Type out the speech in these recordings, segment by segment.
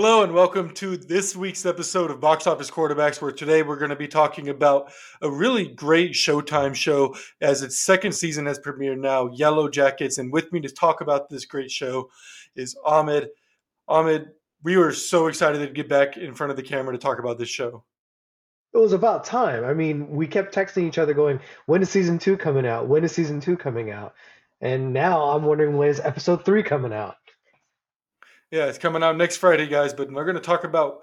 Hello and welcome to this week's episode of Box Office Quarterbacks, where today we're going to be talking about a really great Showtime show as its second season has premiered now, Yellowjackets. And with me to talk about this great show is Ahmed. Ahmed, we were so excited to get back in front of the camera to talk about this show. It was about time. I mean, we kept texting each other going, when is season two coming out? When is season two coming out? And now I'm wondering when is episode three coming out? Yeah, it's coming out next Friday, guys. But we're going to talk about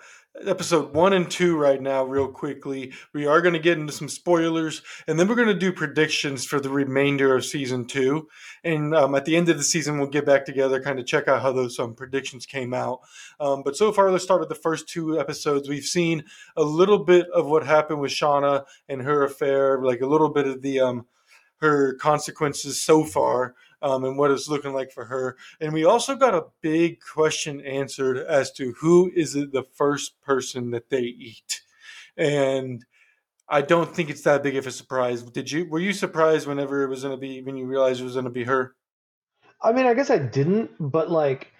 episode one and two right now, real quickly. We are going to get into some spoilers, and then we're going to do predictions for the remainder of season two. And um, at the end of the season, we'll get back together, kind of check out how those um, predictions came out. Um, but so far, let's start with the first two episodes. We've seen a little bit of what happened with Shauna and her affair, like a little bit of the um, her consequences so far um, and what it's looking like for her. And we also got a big question answered as to who is the first person that they eat. And I don't think it's that big of a surprise. Did you? Were you surprised whenever it was going to be when you realized it was going to be her? I mean, I guess I didn't, but like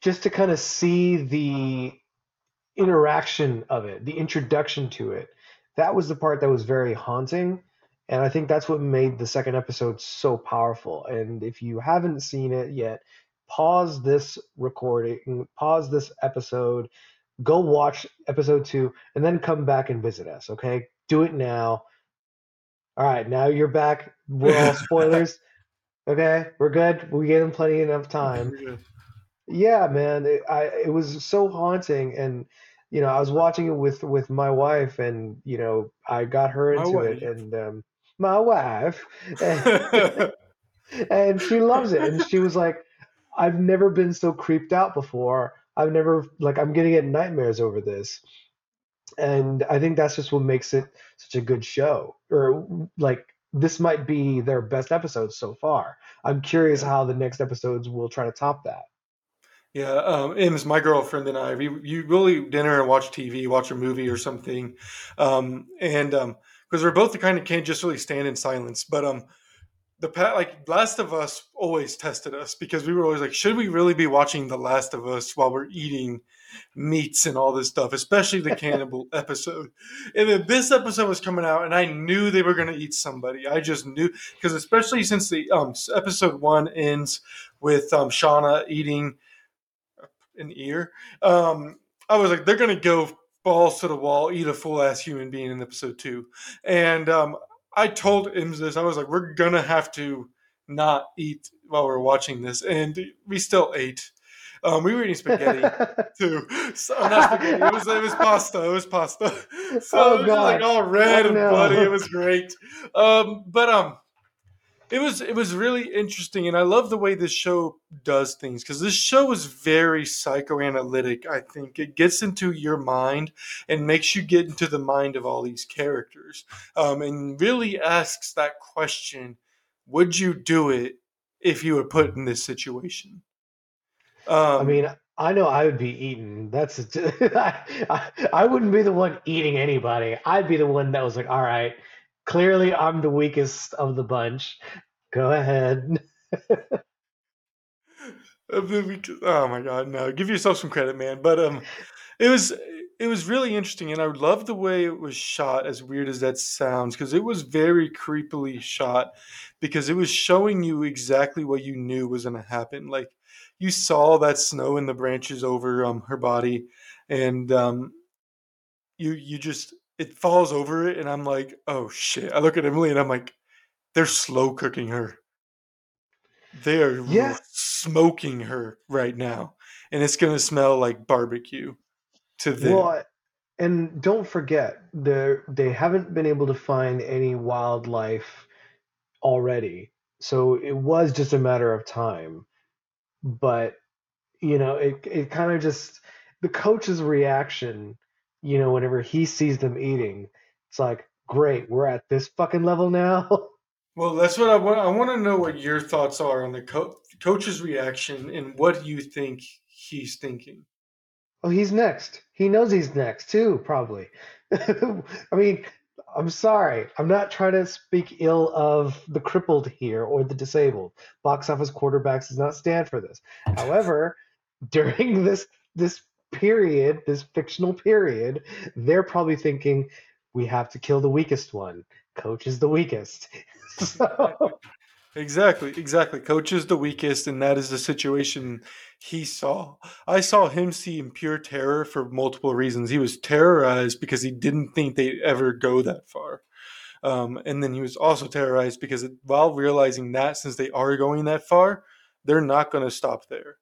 just to kind of see the interaction of it, the introduction to it, that was the part that was very haunting and I think that's what made the second episode so powerful. And if you haven't seen it yet, pause this recording, pause this episode, go watch episode two, and then come back and visit us. Okay, do it now. All right, now you're back. We're all spoilers. okay, we're good. We gave them plenty enough time. Yeah, man, it, I it was so haunting, and you know, I was watching it with with my wife, and you know, I got her into it, and um, my wife, and, and she loves it. And she was like, I've never been so creeped out before. I've never like I'm getting at nightmares over this. And I think that's just what makes it such a good show. Or like this might be their best episode so far. I'm curious how the next episodes will try to top that. Yeah, um, Ems, my girlfriend and I, we you really dinner and watch TV, watch a movie or something, um, and um, because we're both the kind of can't just really stand in silence. But um, the pat like Last of Us always tested us because we were always like, should we really be watching The Last of Us while we're eating meats and all this stuff, especially the cannibal episode. And then this episode was coming out, and I knew they were going to eat somebody. I just knew because especially since the um, episode one ends with um, Shauna eating an ear. Um, I was like, they're going to go balls to the wall, eat a full ass human being in episode two. And um, I told him this. I was like, we're gonna have to not eat while we're watching this, and we still ate. Um, we were eating spaghetti too. So not spaghetti. It was it was pasta. It was pasta. So oh, it was like all red oh, and no. bloody. It was great. Um, but um, it was it was really interesting and i love the way this show does things because this show is very psychoanalytic i think it gets into your mind and makes you get into the mind of all these characters um, and really asks that question would you do it if you were put in this situation um, i mean I know I would be eaten. That's I, I wouldn't be the one eating anybody. I'd be the one that was like, all right, Clearly, I'm the weakest of the bunch. Go ahead. oh my god, no! Give yourself some credit, man. But um, it was it was really interesting, and I love the way it was shot. As weird as that sounds, because it was very creepily shot, because it was showing you exactly what you knew was going to happen. Like you saw that snow in the branches over um her body, and um, you you just it falls over it, and I'm like, oh shit! I look at Emily, and I'm like, they're slow cooking her. They are yeah. smoking her right now, and it's gonna smell like barbecue to them. Well, and don't forget, they they haven't been able to find any wildlife already, so it was just a matter of time. But you know, it it kind of just the coach's reaction you know, whenever he sees them eating, it's like, great, we're at this fucking level now. Well, that's what I want. I want to know what your thoughts are on the co- coach's reaction and what you think he's thinking. Oh, he's next. He knows he's next too, probably. I mean, I'm sorry. I'm not trying to speak ill of the crippled here or the disabled. Box office quarterbacks does not stand for this. However, during this this period, this fictional period, they're probably thinking we have to kill the weakest one. Coach is the weakest. so, Exactly, exactly. Coach is the weakest, and that is the situation he saw. I saw him see in pure terror for multiple reasons. He was terrorized because he didn't think they'd ever go that far. Um, and then he was also terrorized because while realizing that since they are going that far, they're not going to stop there.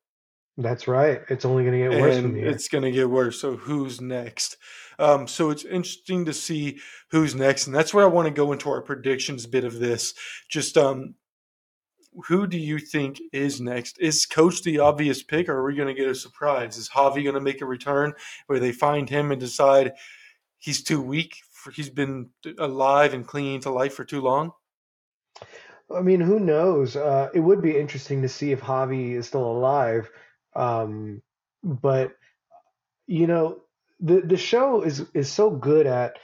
That's right. It's only going to get worse from And here. it's going to get worse. So, who's next? Um, so, it's interesting to see who's next. And that's where I want to go into our predictions bit of this. Just um, who do you think is next? Is Coach the obvious pick, or are we going to get a surprise? Is Javi going to make a return where they find him and decide he's too weak? For, he's been alive and clinging to life for too long. I mean, who knows? Uh, it would be interesting to see if Javi is still alive. Um, but you know, the the show is is so good at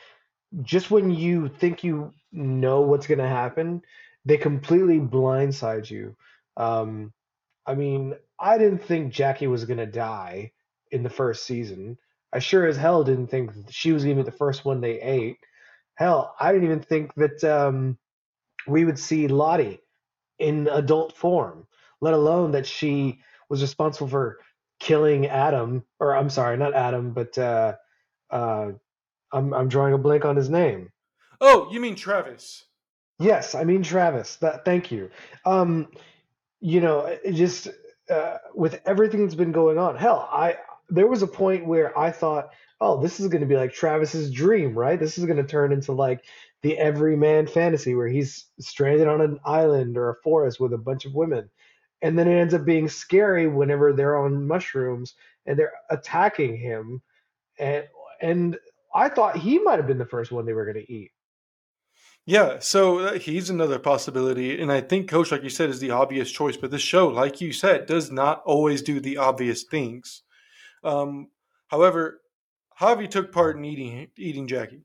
just when you think you know what's going to happen, they completely blindside you. Um, I mean, I didn't think Jackie was going to die in the first season. I sure as hell didn't think she was going to be the first one they ate. Hell, I didn't even think that um, we would see Lottie in adult form, let alone that she was responsible for killing Adam, or I'm sorry, not Adam, but uh, uh, I'm I'm drawing a blank on his name. Oh, you mean Travis? Yes, I mean Travis. That thank you. Um, you know, just uh, with everything that's been going on. Hell, I there was a point where I thought, oh, this is going to be like Travis's dream, right? This is going to turn into like the everyman fantasy where he's stranded on an island or a forest with a bunch of women. And then it ends up being scary whenever they're on mushrooms and they're attacking him. And and I thought he might have been the first one they were going to eat. Yeah, so uh, he's another possibility, and I think Coach, like you said, is the obvious choice. But this show, like you said, does not always do the obvious things. Um, however, Javi took part in eating eating Jackie.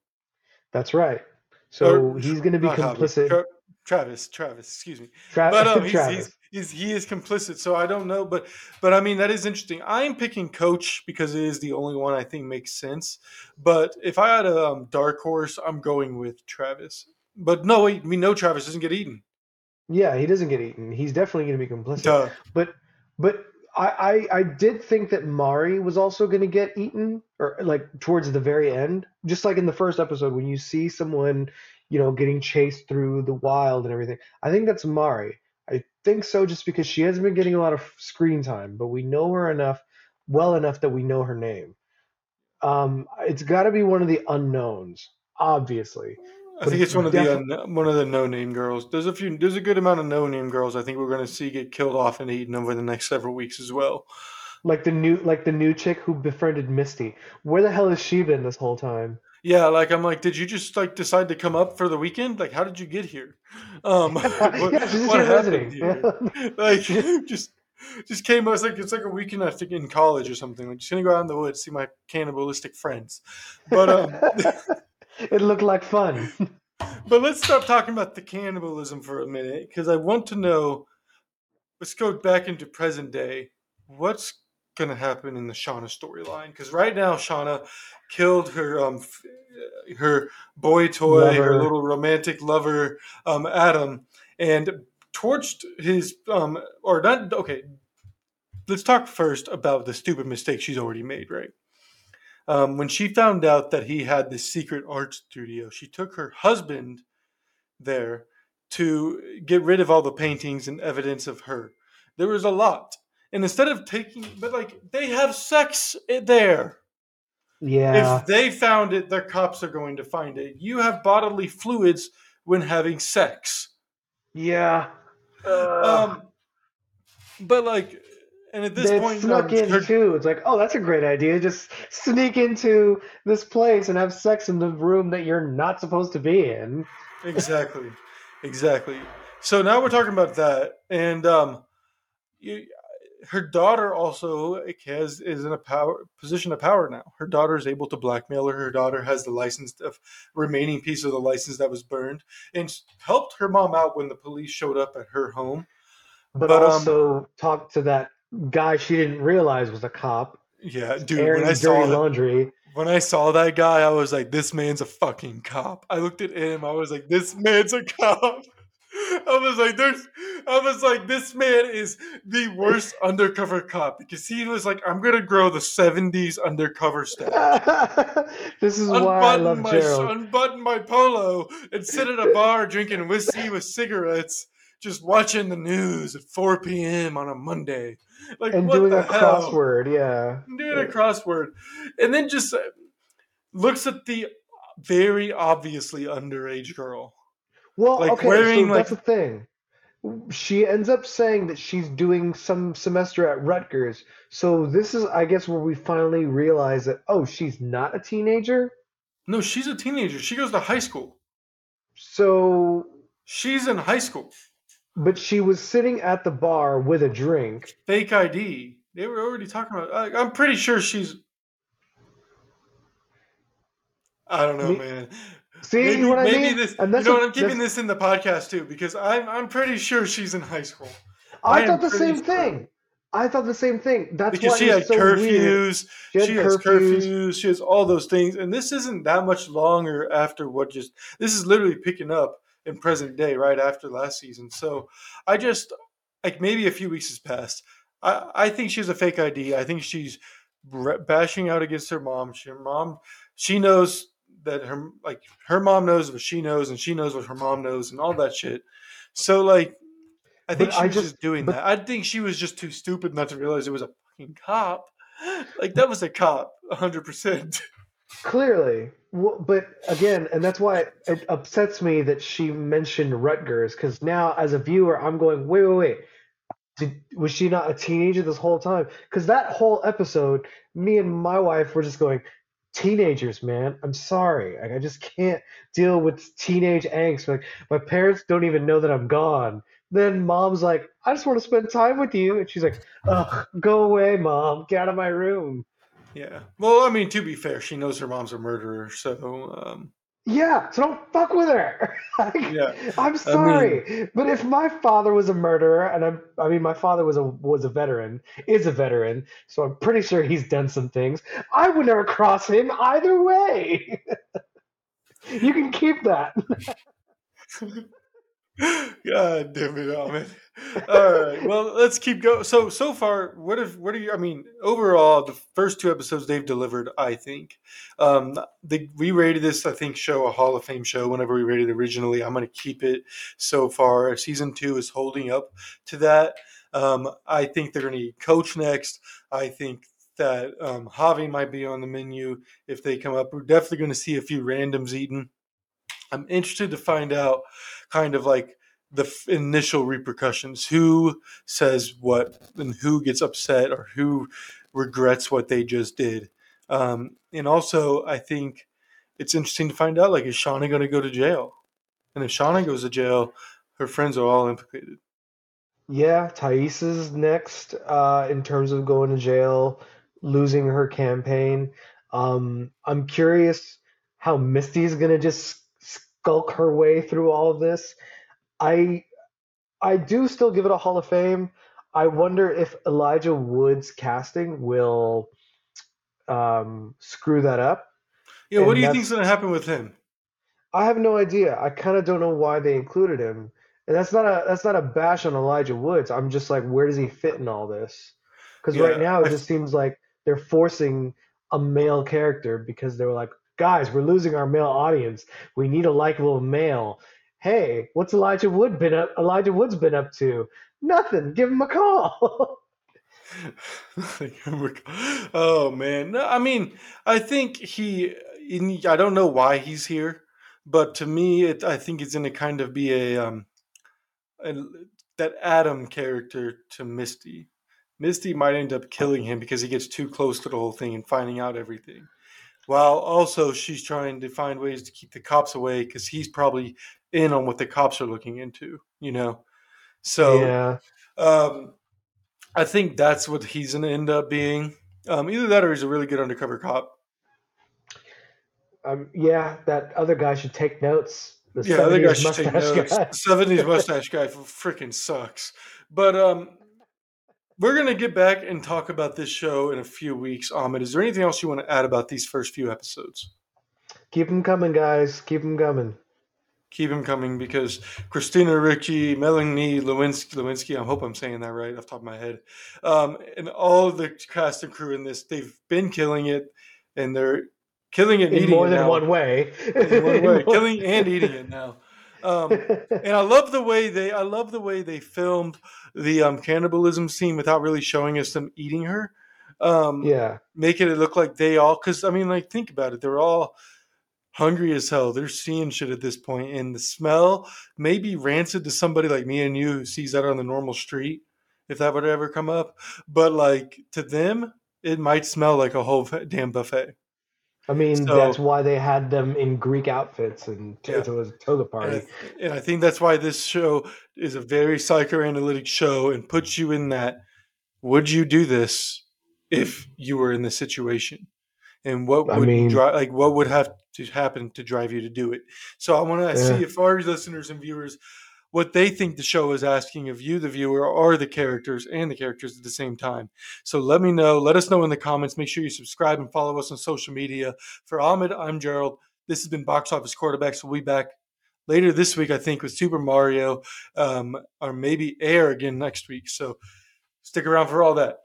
That's right. Or So he's going to be complicit. Tra- Travis, Travis, excuse me. Tra- But um, he's, Travis. he's, he's he is complicit, so I don't know. But but I mean that is interesting. I'm picking Coach because it is the only one I think makes sense. But if I had a um, dark horse, I'm going with Travis. But no, wait, we know Travis doesn't get eaten. Yeah, he doesn't get eaten. He's definitely going to be complicit. Duh. But but I, I I did think that Mari was also going to get eaten, or like towards the very end, just like in the first episode when you see someone, you know, getting chased through the wild and everything. I think that's Mari. I think so, just because she hasn't been getting a lot of screen time, but we know her enough, well enough that we know her name. Um, it's got to be one of the unknowns, obviously. I think it's it's one of the one of the no name girls. There's a few. There's a good amount of no name girls. I think we're going to see get killed off and eaten over the next several weeks as well. Like the new like the new chick who befriended Misty. Where the hell has she been this whole time? Yeah, like I'm like, did you just like decide to come up for the weekend? Like, how did you get here? Um, what, yeah, what here happened here? Like, just just came. I was like, it's like a weekend I think in college or something. Like, just gonna go out in the woods see my cannibalistic friends. But um, it looked like fun. but let's stop talking about the cannibalism for a minute because I want to know. Let's go back into present day. What's gonna happen in the Shauna storyline? Because right now, Shauna killed her um f- her boy toy, her little romantic lover, um Adam, and torched his um or not. Okay, let's talk first about the stupid mistake she's already made. Right. Um, when she found out that he had this secret art studio, she took her husband there to get rid of all the paintings and evidence of her. There was a lot. And instead of taking, but like they have sex there. Yeah. If they found it, their cops are going to find it. You have bodily fluids when having sex. Yeah. Ugh. Um, but like, and at this they point, snuck um, in her- too. It's like, oh, that's a great idea. Just sneak into this place and have sex in the room that you're not supposed to be in. exactly, exactly. So now we're talking about that, and um, you, her daughter also has is in a power position of power now. Her daughter is able to blackmail her. Her daughter has the license of remaining piece of the license that was burned, and helped her mom out when the police showed up at her home. But, But, um, also talk to that guy she didn't realize was a cop. Yeah, dude. When I saw that, laundry. when I saw that guy, I was like, "This man's a fucking cop." I looked at him. I was like, "This man's a cop." I was like, "There's." I was like, "This man is the worst undercover cop," because he was like, "I'm gonna grow the '70s undercover style." this is why I unbutton love my Gerald. unbutton my polo and sit at a bar drinking whiskey with cigarettes, just watching the news at 4 p.m. on a Monday. Like and doing a hell? crossword, yeah. Doing a crossword, and then just uh, looks at the very obviously underage girl. Well, Like, okay, wearing, so that's the thing. She ends up saying that she's doing some semester at Rutgers. So this is, I guess, where we finally realize that oh, she's not a teenager. No, she's a teenager. She goes to high school. So, She's in high school. but she was sitting at the bar with a drink. Fake ID. They were already talking about. I, I'm pretty sure she's. I don't know, Me- man. See maybe, what I mean? this. And You know what-? I'm keeping this in the podcast too because I'm I'm pretty sure she's in high school I, I thought the same sure. thing. I thought the same thing. That's because why she had so curfews. She had She has curfews. curfews. She has all those things, and this isn't that much longer after what just. This is literally picking up in present day, right after last season. So I just like maybe a few weeks has passed. I I think she has a fake ID. I think she's bashing out against her mom. She, her mom, she knows that her like her mom knows what she knows, and she knows what her mom knows, and all that shit. So like. I think But she I was just- just doing but- that. I think she was just too stupid not to realize it was a fucking cop. Like that was a cop, hundred percent. Clearly, Well, but again, and that's why it upsets me that she mentioned Rutgers because now, as a viewer, I'm going, wait, wait, wait. Did, was she not a teenager this whole time? Because that whole episode, me and my wife were just going, teenagers, man. I'm sorry, like, I just can't deal with teenage angst. Like my parents don't even know that I'm gone. Then mom's like, I just want to spend time with you, and she's like, Ugh, go away, mom. Get out of my room. Yeah. Well, I mean, to be fair, she knows her mom's a murderer, so um, Yeah, so don't fuck with her. Like, yeah. I'm sorry, but if my father was a murderer, and I'm, I mean, my father was a was a veteran, is a veteran, so I'm pretty sure he's done some things. I would never cross him either way. you can keep that. God damn it, Ahmed. All right. Well, let's keep going. So so far, what if what are you? I mean, overall, the first two episodes they've delivered. I think. Um, they, we rated this. I think show a Hall of Fame show. Whenever we rated originally, I'm going to keep it. So far, season two is holding up to that. Um, I think they're going to need coach next. I think that um, Javi might be on the menu if they come up. We're definitely going to see a few randoms eaten. I'm interested to find out kind of like the f- initial repercussions. Who says what and who gets upset or who regrets what they just did? Um, and also i think it's interesting to find out like is shauna going to go to jail? And if shauna goes to jail her friends are all implicated. Yeah, Thais is next uh, in terms of going to jail, losing her campaign. Um, I'm curious how Misty's gonna just skulk her way through all of this. I I do still give it a Hall of Fame. I wonder if Elijah Wood's casting will um, screw that up. yeah what do you think's going to happen with him I have no idea. I kind of don't know why they included him. And that's not a that's not a bash on Elijah Woods. I'm just like, where does he fit in all this? Because right now it I- just seems like they're forcing a male character because they were like, guys, we're losing our male audience. We need a likable male. Hey, what's Elijah Wood been up? Elijah Wood's been up to nothing. Give him a call. oh man i mean i think he i don't know why he's here but to me it i think it's going to kind of be a um a, that adam character to misty misty might end up killing him because he gets too close to the whole thing and finding out everything while also she's trying to find ways to keep the cops away because he's probably in on what the cops are looking into you know so yeah. um, I think that's what he's going to end up being. Um, either that or he's a really good undercover cop. Um, yeah, that other guy should take notes. The Yeah, other guy 70s should take notes. guy. Seventies mustache guy freaking sucks. But um, we're gonna get back and talk about this show in a few weeks. Ahmed, is there anything else you want to add about these first few episodes? Keep them coming, guys. Keep them coming. Keep them coming because Christina Ricci, Melanie Lewinsky, Lewinsky, I hope I'm saying that right off the top of my head, um, and all the cast and crew in this, they've been killing it, and they're killing it in more than now. one way. in one way, killing and eating it now. Um, and I love the way they I love the way they filmed the um, cannibalism scene without really showing us them eating her. Um, yeah, making it look like they all because I mean like think about it, they're all hungry as hell. They're seeing shit at this point, and the smell may be rancid to somebody like me and you who sees that on the normal street, if that would ever come up. But like to them, it might smell like a whole damn buffet. I mean, so, that's why they had them in Greek outfits and yeah. it was a toga party. And I, and I, think that's why this show is a very psychoanalytic show and puts you in that. Would you do this if you were in this situation? And what would I mean, drive, like what would have to happen to drive you to do it? So I want to yeah. see if our listeners and viewers what they think the show is asking of you, the viewer, or the characters and the characters at the same time. So let me know. Let us know in the comments. Make sure you subscribe and follow us on social media. For Ahmed, I'm Gerald. This has been Box Office Quarterbacks. We'll be back later this week, I think, with Super Mario, um, or maybe Air again next week. So stick around for all that.